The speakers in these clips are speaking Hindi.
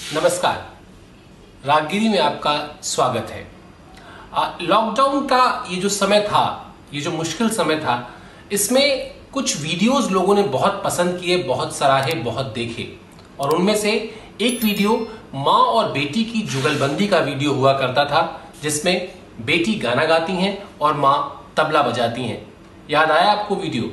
नमस्कार। रागगिरी में आपका स्वागत है। लॉकडाउन का ये जो समय था, ये जो मुश्किल समय था, इसमें कुछ वीडियोस लोगों ने बहुत पसंद किए, बहुत सराहे, बहुत देखे। और उनमें से एक वीडियो माँ और बेटी की जुगलबंदी का वीडियो हुआ करता था, जिसमें बेटी गाना गाती हैं और माँ तबला बजाती हैं। याद आया आपको वीडियो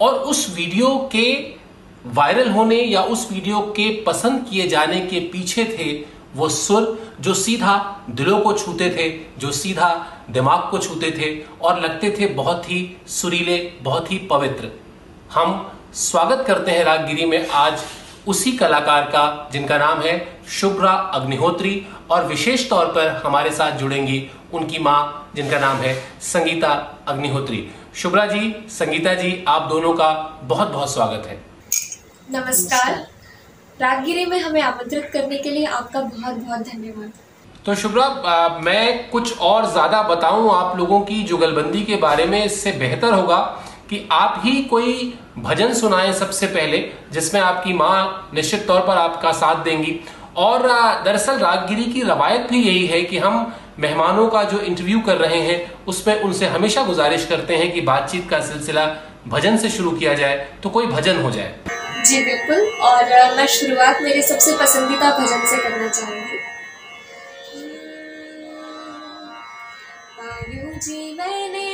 और उस वीडियो के वायरल होने या उस वीडियो के पसंद किए जाने के पीछे थे वो सुर, जो सीधा दिलों को छूते थे, जो सीधा दिमाग को छूते थे और लगते थे बहुत ही सुरीले, बहुत ही पवित्र। हम स्वागत करते हैं रागगिरी में आज उसी कलाकार का, जिनका नाम है शुभ्रा अग्निहोत्री और विशेष तौर पर हमारे साथ जुड़ेंगी उनकी माँ, जिनका नाम है संगीता अग्निहोत्री। शुभ्रा जी, संगीता जी, आप दोनों का बहुत बहुत स्वागत है। नमस्कार। रागगिरी में हमें आमंत्रित करने के लिए आपका बहुत बहुत धन्यवाद। तो शुभ्रा मैं कुछ और ज़्यादा बताऊँ आप लोगों की जुगलबंदी के बारे में, इससे बेहतर होगा कि आप ही कोई भजन सुनाएँ सबसे पहले, जिसमें आपकी माँ निश्चित तौर पर आपका साथ देंगी। और दरअसल रागगिरी की रवायत भी यही है कि हम मेहमानों का जो इंटरव्यू कर रहे हैं, उसमें उनसे हमेशा गुजारिश करते हैं कि बातचीत का सिलसिला भजन से शुरू किया जाए तो कोई भजन हो जाए। जी बिल्कुल। और मैं शुरुआत मेरे सबसे पसंदीदा भजन से करना चाहूँगी। जी मैंने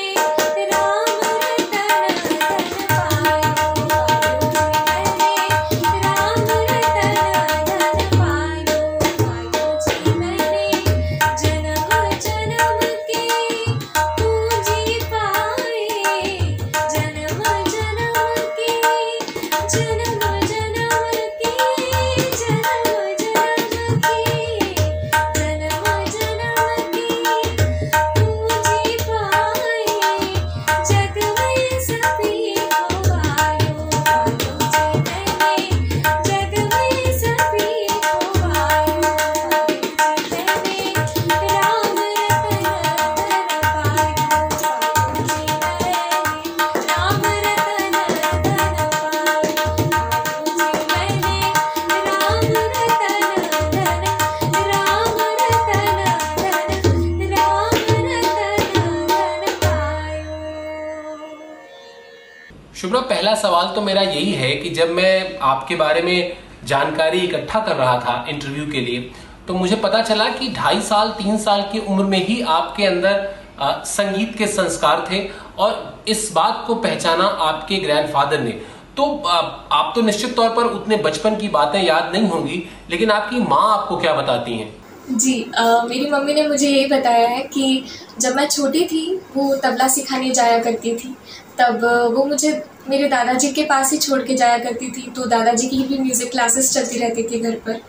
पहला सवाल तो मेरा यही है कि जब मैं आपके बारे में जानकारी इकट्ठा कर रहा था इंटरव्यू के लिए तो मुझे पता चला कि ढाई साल तीन साल की उम्र में ही आपके अंदर आ, संगीत के संस्कार थे और इस बात को पहचाना आपके ग्रैंडफादर ने। तो आ, आप तो निश्चित तौर पर उतने बचपन की बातें याद नहीं होंगी लेकिन आपकी माँ आपको क्या बताती हैं? जी आ, मेरी मम्मी ने मुझे यही बताया है कि जब मैं छोटी थी वो तबला सिखाने जाया करती थी। तब वो मुझे मेरे दादाजी के पास ही छोड़ के जाया करती थी तो दादाजी की भी म्यूज़िक क्लासेस चलती रहती थी घर पर।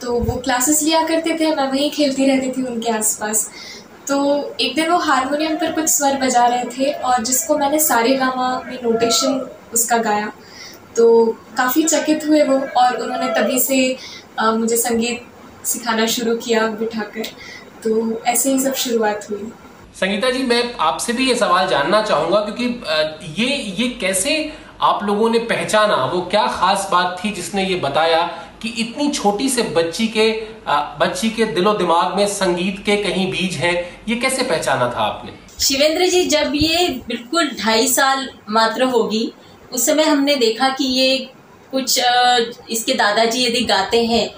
तो वो क्लासेस लिया करते थे मैं वहीं खेलती रहती थी उनके आसपास। तो एक दिन वो हारमोनियम पर कुछ स्वर बजा रहे थे और जिसको मैंने सारे गामा में नोटेशन उसका गाया। तो काफ़ी चकित हुए वो और उन्होंने तभी से आ, मुझे संगीत सिखाना शुरू किया बिठाकर। तो ऐसे ही सब शुरुआत हुई। संगीता जी, मैं आपसे भी ये सवाल जानना चाहूँगा क्योंकि ये ये कैसे आप लोगों ने पहचाना? वो क्या खास बात थी जिसने ये बताया कि इतनी छोटी से बच्ची के बच्ची के दिलो दिमाग में संगीत के कहीं बीज हैं? ये कैसे पहचाना था आपने? शिवेंद्र जी, जब ये बिल्कुल ढाई साल मात्र होगी, उस समय हमने देखा कि ये कुछ इसके दादाजी यदि गाते हैं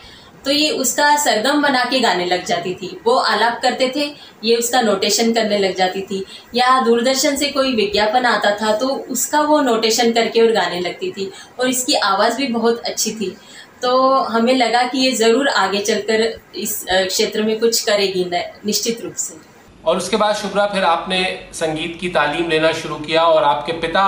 तो ये उसका सरगम बना के गाने लग जाती थी। वो आलाप करते थे, ये उसका नोटेशन करने लग जाती थी। या दूरदर्शन से कोई विज्ञापन आता था तो उसका वो नोटेशन करके और गाने लगती थी। और इसकी आवाज़ भी बहुत अच्छी थी। तो हमें लगा कि ये ज़रूर आगे चलकर इस क्षेत्र में कुछ करेगी निश्चित रूप से। और उसके बाद शुभ्रा फिर आपने संगीत की तालीम लेना शुरू किया और आपके पिता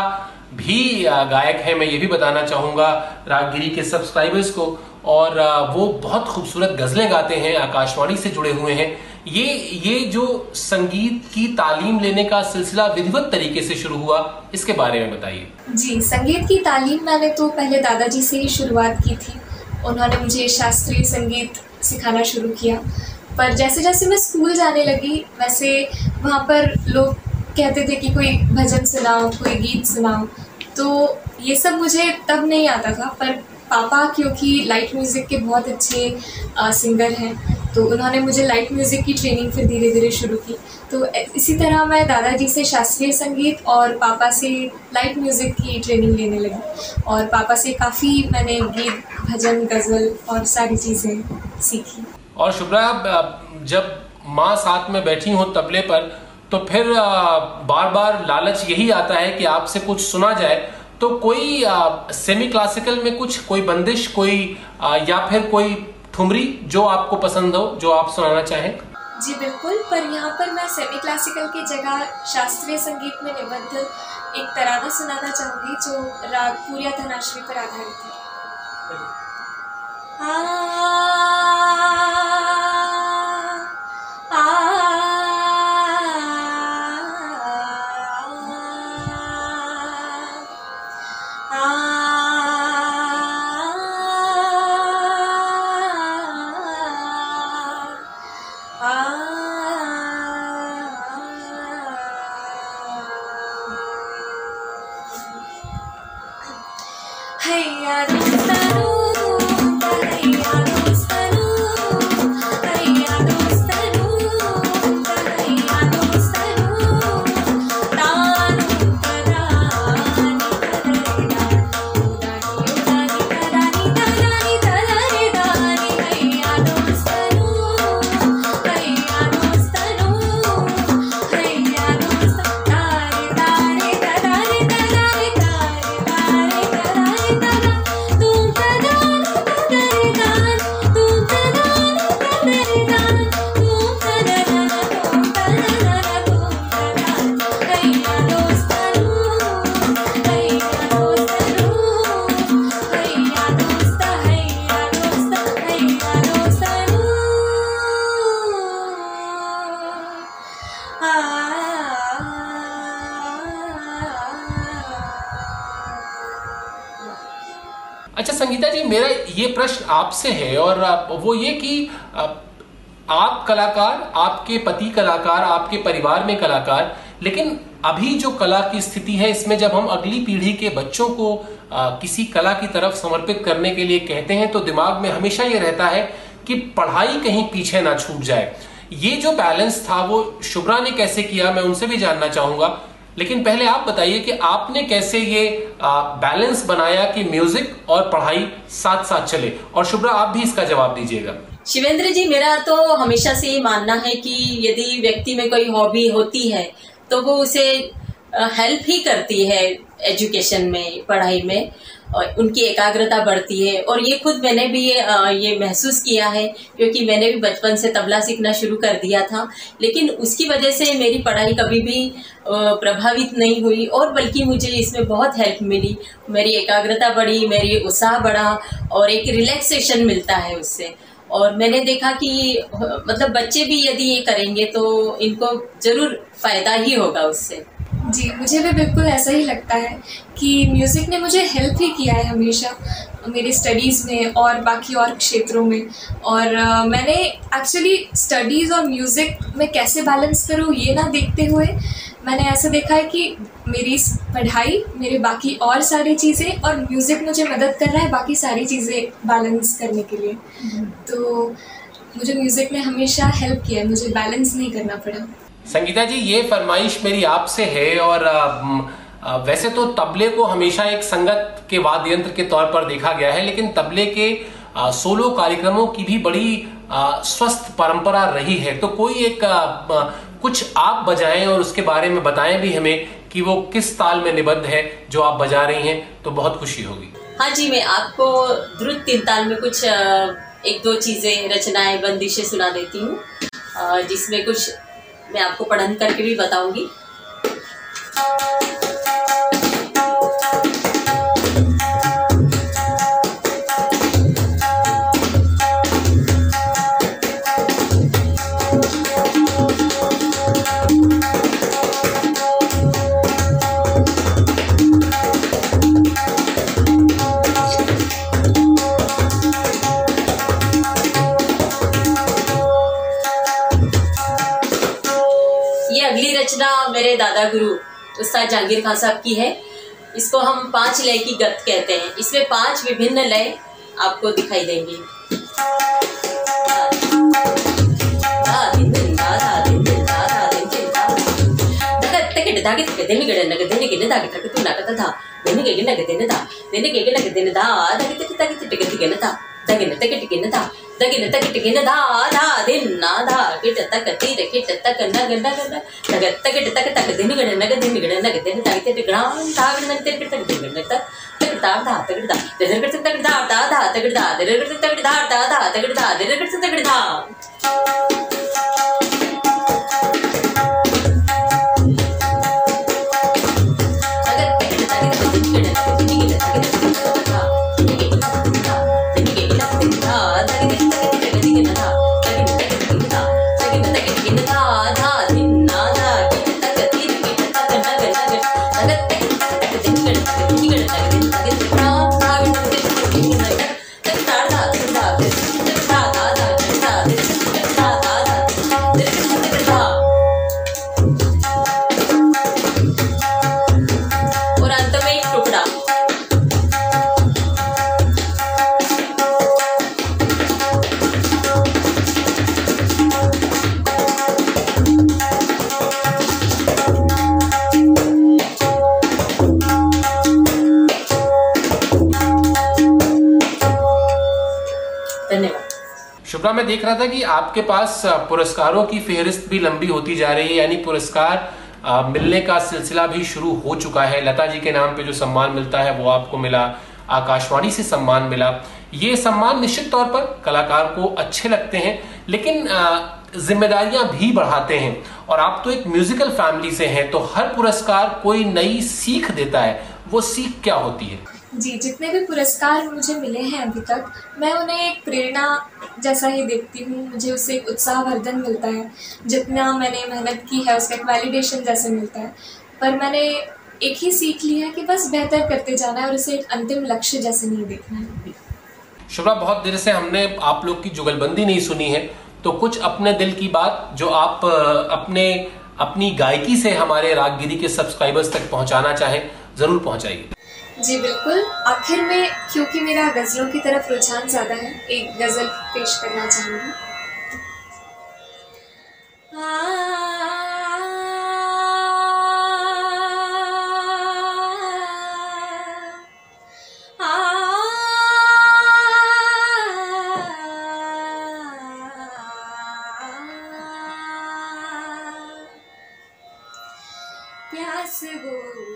भी गायक हैं। मैं ये भी बताना चाहूँगा, रागगिरी के सब्सक्राइबर्स को। और वो बहुत खूबसूरत गज़लें गाते हैं, आकाशवाणी से जुड़े हुए हैं। ये ये जो संगीत की तालीम लेने का सिलसिला विधिवत तरीके से शुरू हुआ, इसके बारे में बताइए। जी, संगीत की तालीम मैंने तो पहले दादाजी से ही शुरुआत की थी। उन्होंने मुझे शास्त्रीय संगीत सिखाना शुरू किया। पर जैसे जैसे मैं स्कूल जाने लगी, वैसे वहाँ पर लोग कहते थे कि कोई भजन सुनाओ, कोई गीत सुनाओ। तो ये सब मुझे तब नहीं आता था, पर पापा क्योंकि लाइट म्यूज़िक के बहुत अच्छे आ, सिंगर हैं तो उन्होंने मुझे लाइट म्यूज़िक की ट्रेनिंग फिर धीरे धीरे शुरू की। तो इसी तरह मैं दादाजी से शास्त्रीय संगीत और पापा से लाइट म्यूज़िक की ट्रेनिंग लेने लगी। और पापा से काफ़ी मैंने गीत भजन गज़ल और सारी चीज़ें सीखी। और शुभ्रा जब माँ साथ में बैठी हो तबले पर तो फिर बार बार लालच यही आता है कि आपसे कुछ सुना जाए तो कोई सेमी क्लासिकल में कुछ कोई बंदिश कोई आ, या फिर कोई ठुमरी जो आपको पसंद हो जो आप सुनाना चाहें? जी बिल्कुल पर यहाँ पर मैं सेमी क्लासिकल की जगह शास्त्रीय संगीत में निबद्ध एक तराना सुनाना चाहूँगी जो राग पूरिया धनाश्री पर आधारित है। आ, संगीता जी मेरा ये प्रश्न आपसे है और वो ये कि आप कलाकार आपके पति कलाकार आपके परिवार में कलाकार लेकिन अभी जो कला की स्थिति है इसमें जब हम अगली पीढ़ी के बच्चों को आ, किसी कला की तरफ़ समर्पित करने के लिए कहते हैं तो दिमाग में हमेशा ये रहता है कि पढ़ाई कहीं पीछे ना छूट जाए। ये जो बैलेंस था वो शुभ्रा ने कैसे किया मैं उनसे भी जानना चाहूँगा। लेकिन पहले आप बताइए कि आपने कैसे ये बैलेंस बनाया कि म्यूज़िक और पढ़ाई साथ साथ चले? और शुभ्रा, आप भी इसका जवाब दीजिएगा। शिवेंद्र जी, मेरा तो हमेशा से ये मानना है कि यदि व्यक्ति में कोई हॉबी होती है तो वो उसे हेल्प ही करती है एजुकेशन में, पढ़ाई में। उनकी एकाग्रता बढ़ती है। और ये खुद मैंने भी ये ये महसूस किया है, क्योंकि मैंने भी बचपन से तबला सीखना शुरू कर दिया था। लेकिन उसकी वजह से मेरी पढ़ाई कभी भी प्रभावित नहीं हुई और बल्कि मुझे इसमें बहुत हेल्प मिली। मेरी एकाग्रता बढ़ी, मेरी उत्साह बढ़ा और एक रिलैक्सेशन मिलता है उससे। और मैंने देखा कि मतलब बच्चे भी यदि ये करेंगे तो इनको ज़रूर फ़ायदा ही होगा उससे। जी मुझे भी बिल्कुल ऐसा ही लगता है कि म्यूज़िक ने मुझे हेल्प ही किया है हमेशा मेरी स्टडीज़ में और बाकी और क्षेत्रों में। और uh, मैंने एक्चुअली स्टडीज़ और म्यूज़िक में कैसे बैलेंस करूँ ये ना देखते हुए मैंने ऐसा देखा है कि मेरी पढ़ाई मेरे बाकी और सारी चीज़ें और म्यूज़िक मुझे मदद कर रहा है बाकी सारी चीज़ें बैलेंस करने के लिए। हम्म। तो मुझे म्यूज़िक ने हमेशा हेल्प किया है मुझे बैलेंस नहीं करना पड़ा। संगीता जी, ये फरमाइश मेरी आपसे है और वैसे तो तबले को हमेशा एक संगत के वाद्य यंत्र के तौर पर देखा गया है, लेकिन तबले के सोलो कार्यक्रमों की भी बड़ी स्वस्थ परंपरा रही है। तो कोई एक कुछ आप बजाएँ और उसके बारे में बताएँ भी हमें कि वो किस ताल में निबद्ध है, जो आप बजा रही हैं तो बहुत खुशी होगी। हाँ जी, मैं आपको द्रुत तीन ताल में कुछ एक दो चीज़ें, रचनाएँ, बंदिशें सुना देती हूँ। जिसमें कुछ मैं आपको पढ़न करके भी बताऊँगी। दादा गुरु उस्ताद जहांगीर खान साहब की है इसको हम पाँच लय की गत कहते हैं इसमें पाँच विभिन्न लय आपको दिखाई देंगे దాగి தகின தகிட்டுக்கு என்னதா தகின தகிட்டுக்கு என்னதா ஆதா தின்னாதா கிட்ட தக்க தீர கிட்ட தக்க நக நக. நக தகிட்டு தக்க தக்க தின்னுகட நக தின்னுகட நக தின்னு தகி திட்டுக்கடா தாவிட நக திருக்கிட்டு தகி தின்னுகட நக தகிட்டாடா தகிட்டா திரகிட்டு தகிட்டாடா தகிட்டா திரகிட்டு தகிட்டாடா தகிட்டா திரகிட்டு தகிட்டா मैं देख रहा था कि आपके पास पुरस्कारों की फेहरिस्त भी लंबी होती जा रही है, यानी पुरस्कार मिलने का सिलसिला भी शुरू हो चुका है। लता जी के नाम पे जो सम्मान मिलता है, वो आपको मिला, आकाशवाणी से सम्मान मिला। ये सम्मान निश्चित तौर पर कलाकार को अच्छे लगते हैं, लेकिन जिम्मेदारियाँ भी बढ़ाते हैं। और आप तो एक म्यूजिकल फैमिली से हैं तो हर पुरस्कार कोई नई सीख देता है, वो सीख क्या होती है? जी, जितने भी पुरस्कार मुझे मिले हैं अभी तक, मैं उन्हें एक प्रेरणा जैसा ही देखती हूँ। मुझे उससे एक उत्साहवर्धन मिलता है। जितना मैंने मेहनत की है, उसका एक वैलिडेशन जैसे मिलता है। पर मैंने एक ही सीख ली है कि बस बेहतर करते जाना है और उसे एक अंतिम लक्ष्य जैसे नहीं देखना है। शुभ्रा, बहुत देर से हमने आप लोग की जुगलबंदी नहीं सुनी है। तो कुछ अपने दिल की बात जो आप अपने, अपनी गायकी से हमारे रागगिरी के सब्सक्राइबर्स तक पहुंचाना चाहें, ज़रूर पहुंचाइए। जी बिल्कुल आखिर में क्योंकि मेरा गज़लों की तरफ़ रुझान ज़्यादा है एक गज़ल पेश करना चाहूँगी प्यास वो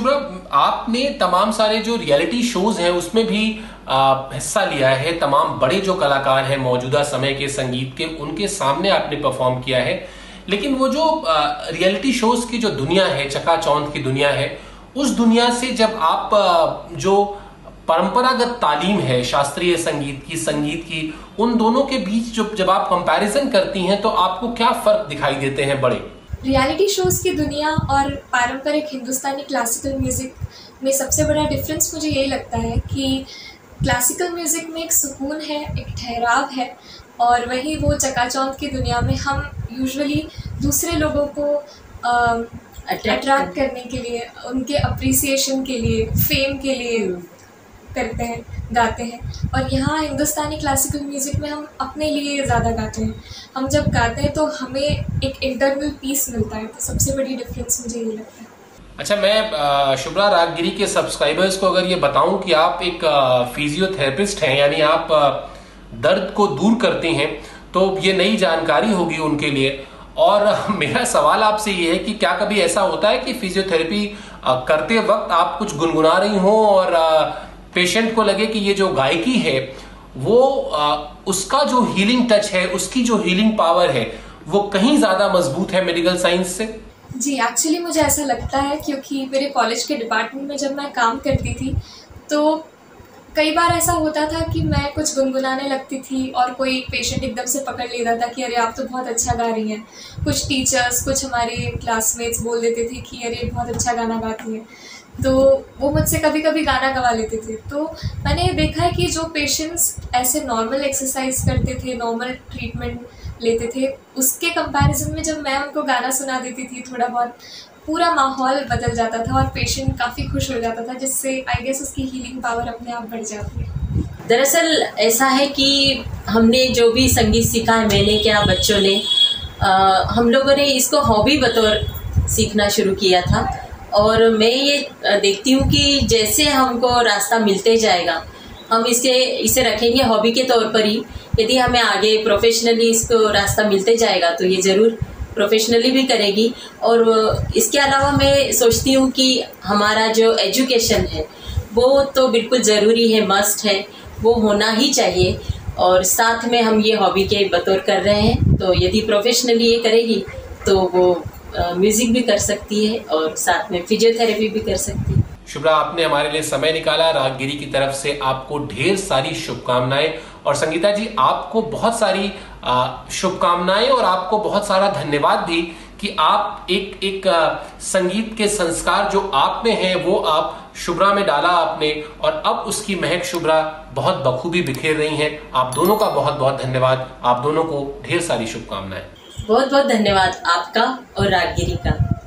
शुभ्रा आपने तमाम सारे जो रियलिटी शोज़ हैं, उसमें भी हिस्सा लिया है। तमाम बड़े जो कलाकार हैं, मौजूदा समय के संगीत के, उनके सामने आपने परफॉर्म किया है। लेकिन वो जो रियलिटी शोज़ की जो दुनिया है, चकाचौंध की दुनिया है, उस दुनिया से जब आप जो परंपरागत तालीम है, शास्त्रीय संगीत की संगीत की, उन दोनों के बीच जो जब आप कंपैरिजन करती हैं तो आपको क्या फ़र्क दिखाई देते हैं बड़े? रियलिटी शोज़ की दुनिया और पारंपरिक हिंदुस्तानी क्लासिकल म्यूज़िक में सबसे बड़ा डिफरेंस मुझे यही लगता है कि क्लासिकल म्यूज़िक में एक सुकून है एक ठहराव है और वही वो चकाचौंध की दुनिया में हम यूजुअली दूसरे लोगों को अट्रैक्ट करने के लिए उनके अप्रिसिएशन के लिए फेम के लिए करते हैं, गाते हैं। और यहाँ हिंदुस्तानी क्लासिकल म्यूज़िक में हम अपने लिए ज़्यादा गाते हैं। हम जब गाते हैं तो हमें एक इंटरनल पीस मिलता है तो सबसे बड़ी डिफरेंस मुझे ये लगता है। अच्छा मैं शुभ्रा रागगिरी के सब्सक्राइबर्स को अगर ये बताऊँ कि आप एक फिजियोथेरेपिस्ट हैं, यानी आप दर्द को दूर करते हैं तो ये नई जानकारी होगी उनके लिए। और मेरा सवाल आपसे ये है कि क्या कभी ऐसा होता है कि फिजियोथेरेपी करते वक्त आप कुछ गुनगुना रही हो और पेशेंट को लगे कि ये जो गायकी है वो आ, उसका जो हीलिंग टच है उसकी जो हीलिंग पावर है वो कहीं ज़्यादा मज़बूत है मेडिकल साइंस से? जी एक्चुअली मुझे ऐसा लगता है क्योंकि मेरे कॉलेज के डिपार्टमेंट में जब मैं काम करती थी तो कई बार ऐसा होता था कि मैं कुछ गुनगुनाने लगती थी और कोई पेशेंट एकदम से पकड़ लेता था कि अरे आप तो बहुत अच्छा गा रही हैं। कुछ टीचर्स कुछ हमारे क्लासमेट्स बोल देते थे कि अरे बहुत अच्छा गाना गाती हैं। तो वो मुझसे कभी कभी गाना गवा लेते थे। तो मैंने देखा है कि जो पेशेंट्स ऐसे नॉर्मल एक्सरसाइज करते थे नॉर्मल ट्रीटमेंट लेते थे उसके कंपैरिजन में जब मैं उनको गाना सुना देती थी थोड़ा बहुत पूरा माहौल बदल जाता था और पेशेंट काफ़ी खुश हो जाता था जिससे आई गेस उसकी हीलिंग पावर अपने आप बढ़ जाती है। दरअसल ऐसा है कि हमने जो भी संगीत सीखा है मैंने क्या बच्चों ने आ, हम लोगों ने इसको हॉबी बतौर सीखना शुरू किया था। और मैं ये देखती हूँ कि जैसे हमको रास्ता मिलते जाएगा, हम इसे इसे रखेंगे हॉबी के तौर पर ही। यदि हमें आगे प्रोफेशनली इसको रास्ता मिलते जाएगा तो ये ज़रूर प्रोफेशनली भी करेगी। और इसके अलावा मैं सोचती हूँ कि हमारा जो एजुकेशन है, वो तो बिल्कुल ज़रूरी है मस्ट है, वो होना ही चाहिए। और साथ में हम ये हॉबी के बतौर कर रहे हैं तो यदि प्रोफेशनली ये करेगी तो वो म्यूज़िक भी कर सकती है और साथ में फिजियोथेरेपी भी कर सकती है। शुभ्रा, आपने हमारे लिए समय निकाला। रागगिरी की तरफ़ से आपको ढेर सारी शुभकामनाएँ। और संगीता जी, आपको बहुत सारी शुभकामनाएँ और आपको बहुत सारा धन्यवाद भी कि आप एक एक संगीत के संस्कार जो आप में है, वो आप शुभ्रा में डाला आपने। और अब उसकी महक शुभ्रा बहुत बखूबी बिखेर रही हैं। आप दोनों का बहुत बहुत धन्यवाद। आप दोनों को ढेर सारी शुभकामनाएँ। बहुत बहुत धन्यवाद आपका और रागगिरी का।